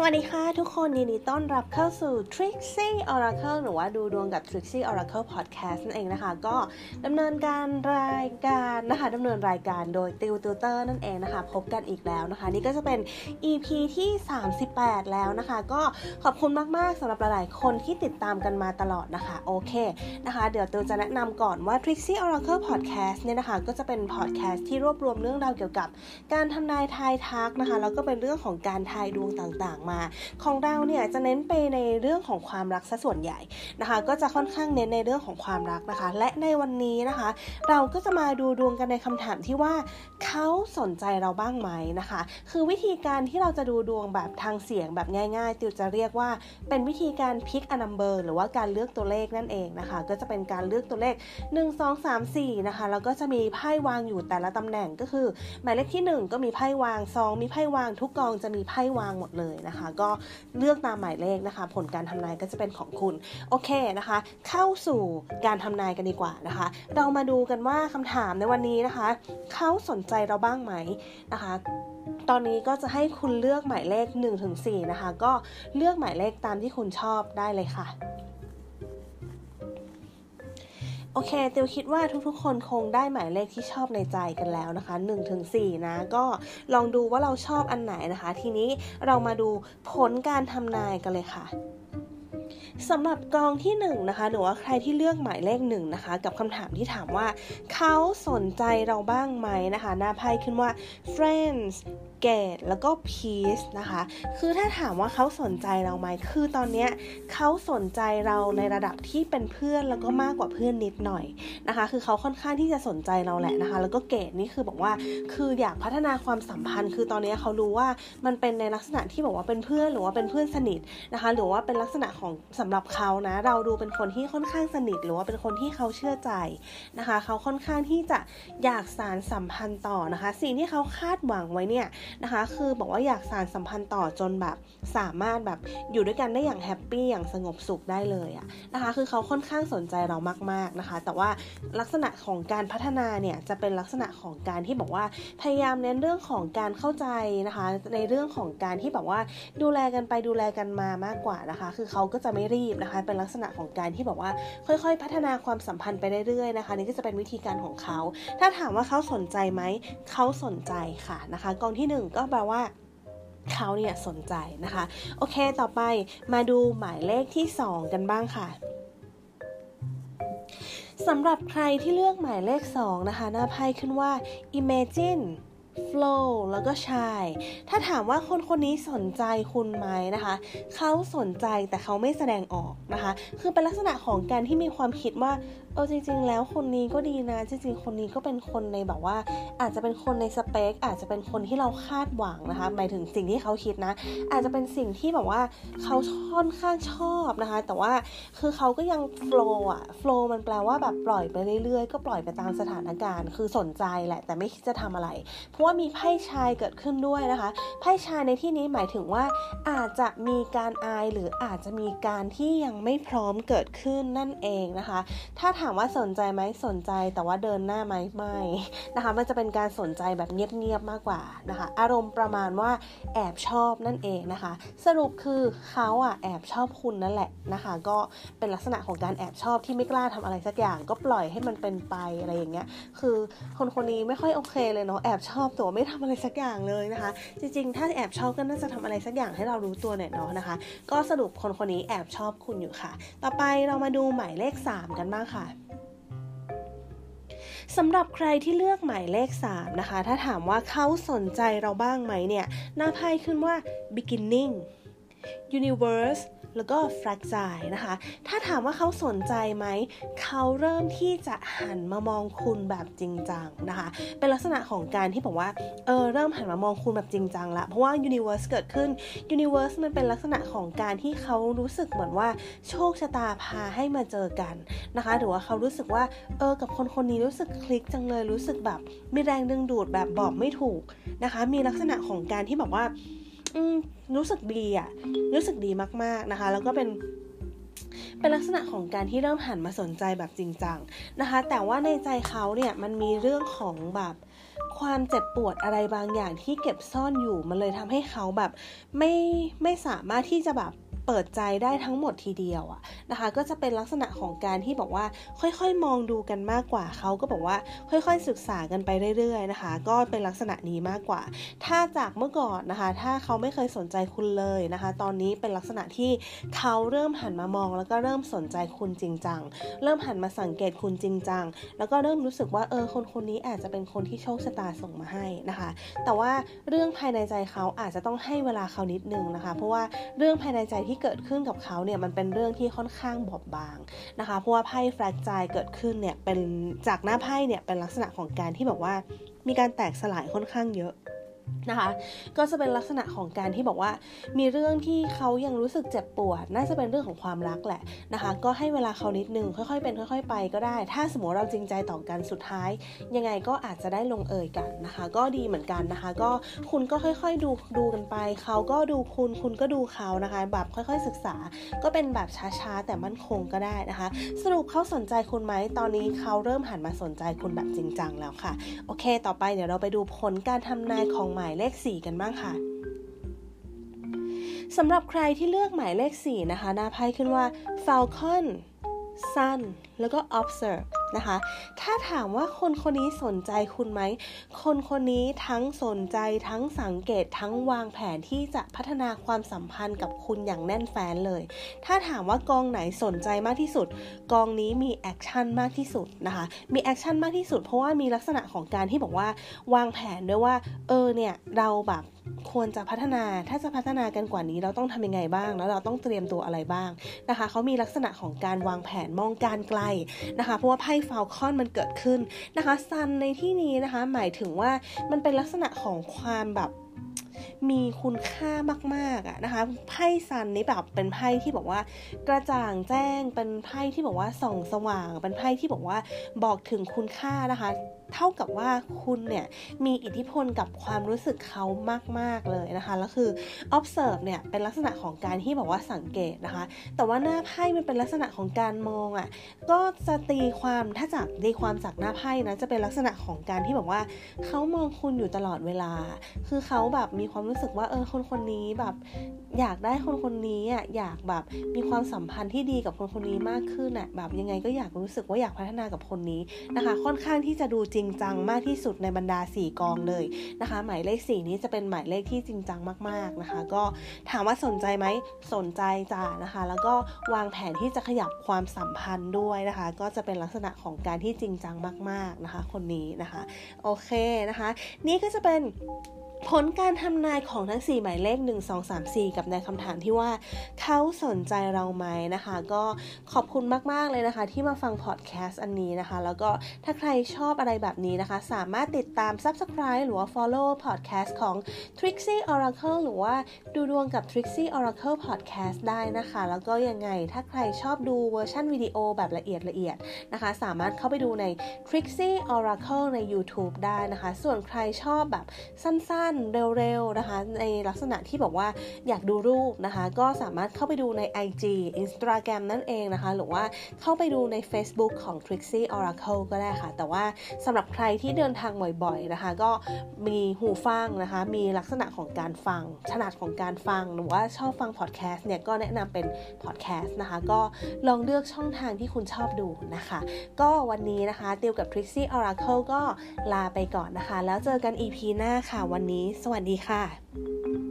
สวัสดีค่ะทุกคนยินดีต้อนรับเข้าสู่ Trixie Oracle หรือว่าดูดวงกับ Trixie Oracle Podcast นั่นเองนะคะ ก็ดำเนินการรายการนะคะดำเนินรายการโดยติวติวเตอร์นั่นเองนะคะ พบกันอีกแล้วนะคะ นี่ก็จะเป็น EP ที่ 38 แล้วนะคะ ก็ขอบคุณมาก ๆสำหรับหลายๆคนที่ติดตามกันมาตลอดนะคะ โอเคนะคะ เดี๋ยวติวจะแนะนำก่อนว่า Trixie Oracle Podcast เนี่ยนะคะ ก็จะเป็น podcast ที่รวบรวมเรื่องราวเกี่ยวกับ การทำนายทายทักนะคะแล้วก็เป็นเรื่องของการทายดวงต่างๆมา ของเราเนี่ยจะเน้นไปในเรื่องของความรักซะส่วนใหญ่นะคะ ก็จะค่อนข้างเน้นในเรื่องของความรักนะคะ และในวันนี้นะคะ เราก็จะมาดูดวงกันในคำถามที่ว่าเขาสนใจเราบ้างไหมนะคะ คือวิธีการที่เราจะดูดวงแบบทางเสียงแบบง่าย ๆ ติวจะเรียกว่าเป็นวิธีการพิกอนัมเบอร์หรือว่าการเลือกตัวเลขนั่นเองนะคะ ก็จะเป็นการเลือกตัวเลข 1 2 3 4นะคะแล้วก็จะมีไพ่วางอยู่แต่ละตำแหน่งก็คือ หมายเลขที่ 1 ก็มีไพ่วาง 2 มีไพ่วางทุกกองจะมีไพ่วางหมดเลยนะคะก็เลือกตามหมายเลขนะคะ ผลการทำนายก็จะเป็นของคุณ โอเคนะคะ เข้าสู่การทำนายกันดีกว่านะคะ เรามาดูกันว่าคำถามในวันนี้นะคะ เขาสนใจเราบ้างไหมนะคะตอนนี้ก็จะให้คุณเลือกหมายเลข 1-4 นะคะ ก็เลือกหมายเลขตามที่คุณชอบได้เลยค่ะ โอเคเตียวคิดว่าทุกๆ คนคงได้หมายเลขที่ชอบในใจกันแล้วนะคะ 1-4 นะ ก็ลองดูว่าเราชอบอันไหนนะคะ ทีนี้เรามาดูผลการทำนายกันเลยค่ะสำหรับกองที่1นนะคะหรือว่าใครที่เลือกหมายเลขหนึ่งนะคะ กับคำถามที่ถามว่า เขาสนใจเราบ้างไหมนะคะ หน้าไพ่ขึ้นว่า friends gate แล้วก็ peace นะคะ คือถ้าถามว่าเขาสนใจเราไหม คือตอนเนี้ยเขาสนใจเราในระดับที่เป็นเพื่อนแล้วก็มากกว่าเพื่อนนิดหน่อยนะคะ คือเขาค่อนข้างที่จะสนใจเราแหละนะคะ แล้วก็เกตนี่คือบอกว่า คืออยากพัฒนาความสัมพันธ์ คือตอนนี้เขารู้ว่ามันเป็นในลักษณะที่บอกว่าเป็นเพื่อนหรือว่าเป็นเพื่อนสนิทนะคะ หรือว่าเป็นลักษณะของสำหรับเขานะ เราดูเป็นคนที่ค่อนข้างสนิท หรือว่าเป็นคนที่เขาเชื่อใจนะคะ เขาค่อนข้างที่จะอยากสารสัมพันธ์ต่อนะคะ สิ่งที่เขาคาดหวังไว้เนี่ยนะคะ คือบอกว่าอยากสารสัมพันธ์ต่อจนแบบสามารถแบบอยู่ด้วยกันได้อย่างแฮปปี้อย่างสงบสุขได้เลยอะนะคะ คือเขาค่อนข้างสนใจเรามากๆนะคะ แต่ว่าลักษณะของการพัฒนาเนี่ยจะเป็นลักษณะของการที่บอกว่าพยายามเน้นเรื่องของการเข้าใจนะคะ ในเรื่องของการที่แบบว่าดูแลกันไปดูแลกันมามากกว่านะคะ คือเขาก็จะไม่รีบนะคะ เป็นลักษณะของการที่บอกว่าค่อยๆ พัฒนาความสัมพันธ์ไปเรื่อยๆนะคะ นี่ก็จะเป็นวิธีการของเขา ถ้าถามว่าเขาสนใจไหมเขาสนใจค่ะนะคะกองที่1ก็แปลว่าเขาเนี่ยสนใจนะคะ โอเคต่อไปมาดูหมายเลขที่ 2 กันบ้างค่ะสำหรับใครที่เลือกหมายเลข 2 นะคะ หน้าไพ่ขึ้นว่า imagine flow แล้วก็ shy ถ้าถามว่าคนคนนี้สนใจคุณไหมนะคะ เขาสนใจแต่เขาไม่แสดงออกนะคะ คือเป็นลักษณะของการที่มีความคิดว่า เออจริง ๆ แล้วคนนี้ก็ดีนะ จริง ๆ คนนี้ก็เป็นคนในแบบว่า อาจจะเป็นคนในสเปค อาจจะเป็นคนที่เราคาดหวังนะคะ หมายถึงสิ่งที่เขาคิดนะ อาจจะเป็นสิ่งที่แบบว่าเขาค่อนข้างชอบนะคะ แต่ว่าคือเขาก็ยัง flow อะ flow มันแปลว่าแบบปล่อยไปเรื่อยๆ ก็ปล่อยไปตามสถานการณ์ คือสนใจแหละ แต่ไม่คิดจะทำอะไร เพราะว่ามีไพ่ชายเกิดขึ้นด้วยนะคะ ไพ่ชายในที่นี้หมายถึงว่าอาจจะมีการอายหรืออาจจะมีการที่ยังไม่พร้อมเกิดขึ้นนั่นเองนะคะ ถ้าถามว่าสนใจไหมสนใจแต่ว่าเดินหน้าไหมไม่นะคะ มันจะเป็นการสนใจแบบเงียบๆมากกว่านะคะ อารมณ์ประมาณว่าแอบชอบนั่นเองนะคะ สรุปคือเขาอะแอบชอบคุณนั่นแหละนะคะ ก็เป็นลักษณะของการแอบชอบที่ไม่กล้าทำอะไรสักอย่าง ก็ปล่อยให้มันเป็นไปอะไรอย่างเงี้ย คือคนคนนี้ไม่ค่อยโอเคเลยเนาะแอบชอบแต่ว่าไม่ทำอะไรสักอย่างเลยนะคะ จริงๆ ถ้าแอบชอบก็น่าจะทำอะไรสักอย่างให้เรารู้ตัวหน่อยเนาะนะคะ ก็สรุปคนคนนี้แอบชอบคุณอยู่ค่ะ ต่อไปเรามาดูหมายเลข 3 กันบ้างค่ะสำหรับใครที่เลือกหมายเลข 3 นะคะ ถ้าถามว่าเขาสนใจเราบ้างไหมเนี่ย หน้าไพ่ขึ้นว่า beginning universe แล้วก็ fragile นะคะ ถ้าถามว่าเขาสนใจไหม เขาเริ่มที่จะหันมามองคุณแบบจริงจังนะคะ เป็นลักษณะของการที่บอกว่า เออ เริ่มหันมามองคุณแบบจริงจังละ เพราะว่า universe เกิดขึ้น universe มันเป็นลักษณะของการที่เขารู้สึกเหมือนว่าโชคชะตาพาให้มาเจอกันนะคะ หรือว่าเขารู้สึกว่า เออ กับคนคนนี้รู้สึกคลิกจังเลย รู้สึกแบบมีแรงดึงดูดแบบบอกไม่ถูกนะคะ มีลักษณะของการที่แบบว่า รู้สึกดีอะรู้สึกดีมากๆนะคะ แล้วก็เป็นเป็นลักษณะของการที่เริ่มหันมาสนใจแบบจริงจังนะคะ แต่ว่าในใจเขาเนี่ยมันมีเรื่องของแบบความเจ็บปวดอะไรบางอย่างที่เก็บซ่อนอยู่มันเลยทำให้เขาแบบไม่ไม่สามารถที่จะแบบ เปิดใจได้ทั้งหมดทีเดียวอะนะคะ ก็จะเป็นลักษณะของการที่บอกว่าค่อยๆ มองดูกันมากกว่าเขาก็บอกว่าค่อยๆ ศึกษากันไปเรื่อยๆนะคะ ก็เป็นลักษณะนี้มากกว่า ถ้าจากเมื่อก่อนนะคะ ถ้าเขาไม่เคยสนใจคุณเลยนะคะ ตอนนี้เป็นลักษณะที่เขาเริ่มหันมามอง แล้วก็เริ่มสนใจคุณจริงจังเริ่มหันมาสังเกตคุณจริงจังแล้วก็เริ่มรู้สึกว่าเออคนคนนี้อาจจะเป็นคนที่โชคชะตาส่งมาให้นะคะ แต่ว่าเรื่องภายในใจเขาอาจจะต้องให้เวลาเขานิดนึงนะคะ เพราะว่าเรื่องภายในใจที่เกิดขึ้นกับเขาเนี่ยมันเป็นเรื่องที่ค่อนข้างบอบบางนะคะ เพราะว่าไพ่แฟลกใจเกิดขึ้นเนี่ยเป็นจากหน้าไพ่เนี่ยเป็นลักษณะของการที่แบบว่ามีการแตกสลายค่อนข้างเยอะ นะคะก็จะเป็นลักษณะของการที่บอกว่า มีเรื่องที่เขายังรู้สึกเจ็บปวด น่าจะเป็นเรื่องของความรักแหละนะคะ ก็ให้เวลาเขานิดนึงค่อยๆ เป็นค่อย ๆ ไปก็ได้ ถ้าสมมติเราจริงใจต่อกันสุดท้าย ยังไงก็อาจจะได้ลงเอยกันนะคะ ก็ดีเหมือนกันนะคะ ก็คุณก็ค่อยๆดูดูกันไป เขาก็ดูคุณคุณก็ดูเขานะคะแบบค่อยๆศึกษา ก็เป็นแบบช้าๆแต่มั่นคงก็ได้นะคะ สรุปเขาสนใจคุณไหมตอนนี้เขาเริ่มหันมาสนใจคุณแบบจริงจังแล้วค่ะโอเค ต่อไปเดี๋ยวเราไปดูผลการทำนายของหมายเลข 4 กันบ้างค่ะสำหรับใครที่เลือกหมายเลข 4 นะคะ หน้าไพ่ขึ้นว่า Falcon Sun แล้วก็ observe นะคะ ถ้าถามว่าคนคนนี้สนใจคุณไหม คนคนนี้ทั้งสนใจทั้งสังเกตทั้งวางแผนที่จะพัฒนาความสัมพันธ์กับคุณอย่างแน่นแฟ้นเลย ถ้าถามว่ากองไหนสนใจมากที่สุด กองนี้มี action มากที่สุดนะคะ มี action มากที่สุดเพราะว่ามีลักษณะของการที่บอกว่าวางแผนด้วยว่า เออเนี่ยเราแบบ ควรจะพัฒนา ถ้าจะพัฒนากันกว่านี้เราต้องทำยังไงบ้าง แล้วเราต้องเตรียมตัวอะไรบ้างนะคะ เขามีลักษณะของการวางแผนมองการไกลนะคะ เพราะว่าไพ่ฟาลคอนมันเกิดขึ้นนะคะ ซันในที่นี้นะคะ หมายถึงว่ามันเป็นลักษณะของความแบบมีคุณค่ามากๆอะนะคะไพ่ซันนี่แบบเป็นไพ่ที่บอกว่ากระจ่างแจ้งเป็นไพ่ที่บอกว่าส่องสว่าง เป็นไพ่ที่บอกว่าบอกถึงคุณค่านะคะ เท่ากับว่าคุณเนี่ยมีอิทธิพลกับความรู้สึกเขามาก ๆ เลยนะคะ แล้วคือ observe เนี่ยเป็นลักษณะของการที่บอกว่าสังเกตนะคะ แต่ว่าหน้าไพ่มันเป็นลักษณะของการมองอะ่ะ ก็จะตีความถ้าจากตีความจากหน้าไพ่นะจะเป็นลักษณะของการที่บอกว่าเขามองคุณอยู่ตลอดเวลา คือเขาแบบมีความรู้สึกว่าเออคนคนนี้แบบอยากได้คนคนนี้อะอยากแบบมีความสัมพันธ์ที่ดีกับคนคนนี้มากขึ้นอะแบบยังไงก็อยากรู้สึกว่าอยากพัฒนากับคนนี้นะคะ ค่อนข้างที่จะดูจริงจังมากที่สุดในบรรดา 4 กองเลยนะคะ หมายเลข 4 นี้จะเป็นหมายเลขที่จริงจังมากๆนะคะ ก็ถามว่าสนใจไหมสนใจจ้านะคะ แล้วก็วางแผนที่จะขยับความสัมพันธ์ด้วยนะคะ ก็จะเป็นลักษณะของการที่จริงจังมาก ๆนะคะ คนนี้นะคะโอเคนะคะ นี่ก็จะเป็น ผลการทำนายของทั้ง 4 หมายเลข 1 2 3 4 กับในคำถามที่ว่าเขาสนใจเราไหมนะคะ ก็ขอบคุณมาก ๆ เลยนะคะ ที่มาฟังพอดแคสต์อันนี้นะคะ แล้วก็ถ้าใครชอบอะไรแบบนี้นะคะ สามารถติดตาม Subscribe หรือว่า Follow Podcast ของ Trixie Oracle หรือว่าดูดวงกับ Trixie Oracle Podcast ได้นะคะ แล้วก็ยังไงถ้าใครชอบดูเวอร์ชันวิดีโอแบบละเอียดละเอียดนะคะ สามารถเข้าไปดูใน Trixie Oracle ใน YouTube ได้นะคะ ส่วนใครชอบแบบสั้นๆ เร็วๆนะคะ ในลักษณะที่บอกว่าอยากดูรูปนะคะ ก็สามารถเข้าไปดูใน IG Instagram นั่นเองนะคะ หรือว่าเข้าไปดูใน Facebook ของ Trixie Oracle ก็ได้ค่ะ แต่ว่าสำหรับใครที่เดินทางบ่อยๆนะคะ ก็มีหูฟังนะคะ มีลักษณะของการฟังถนัดของการฟังหรือว่าชอบฟังพอดแคสต์เนี่ยก็แนะนำเป็นพอดแคสต์นะคะ ก็ลองเลือกช่องทางที่คุณชอบดูนะคะ ก็วันนี้นะคะติวกับ Trixie Oracle ก็ลาไปก่อนนะคะ แล้วเจอกัน EP หน้าค่ะวันนี้นี้ สวัสดีค่ะ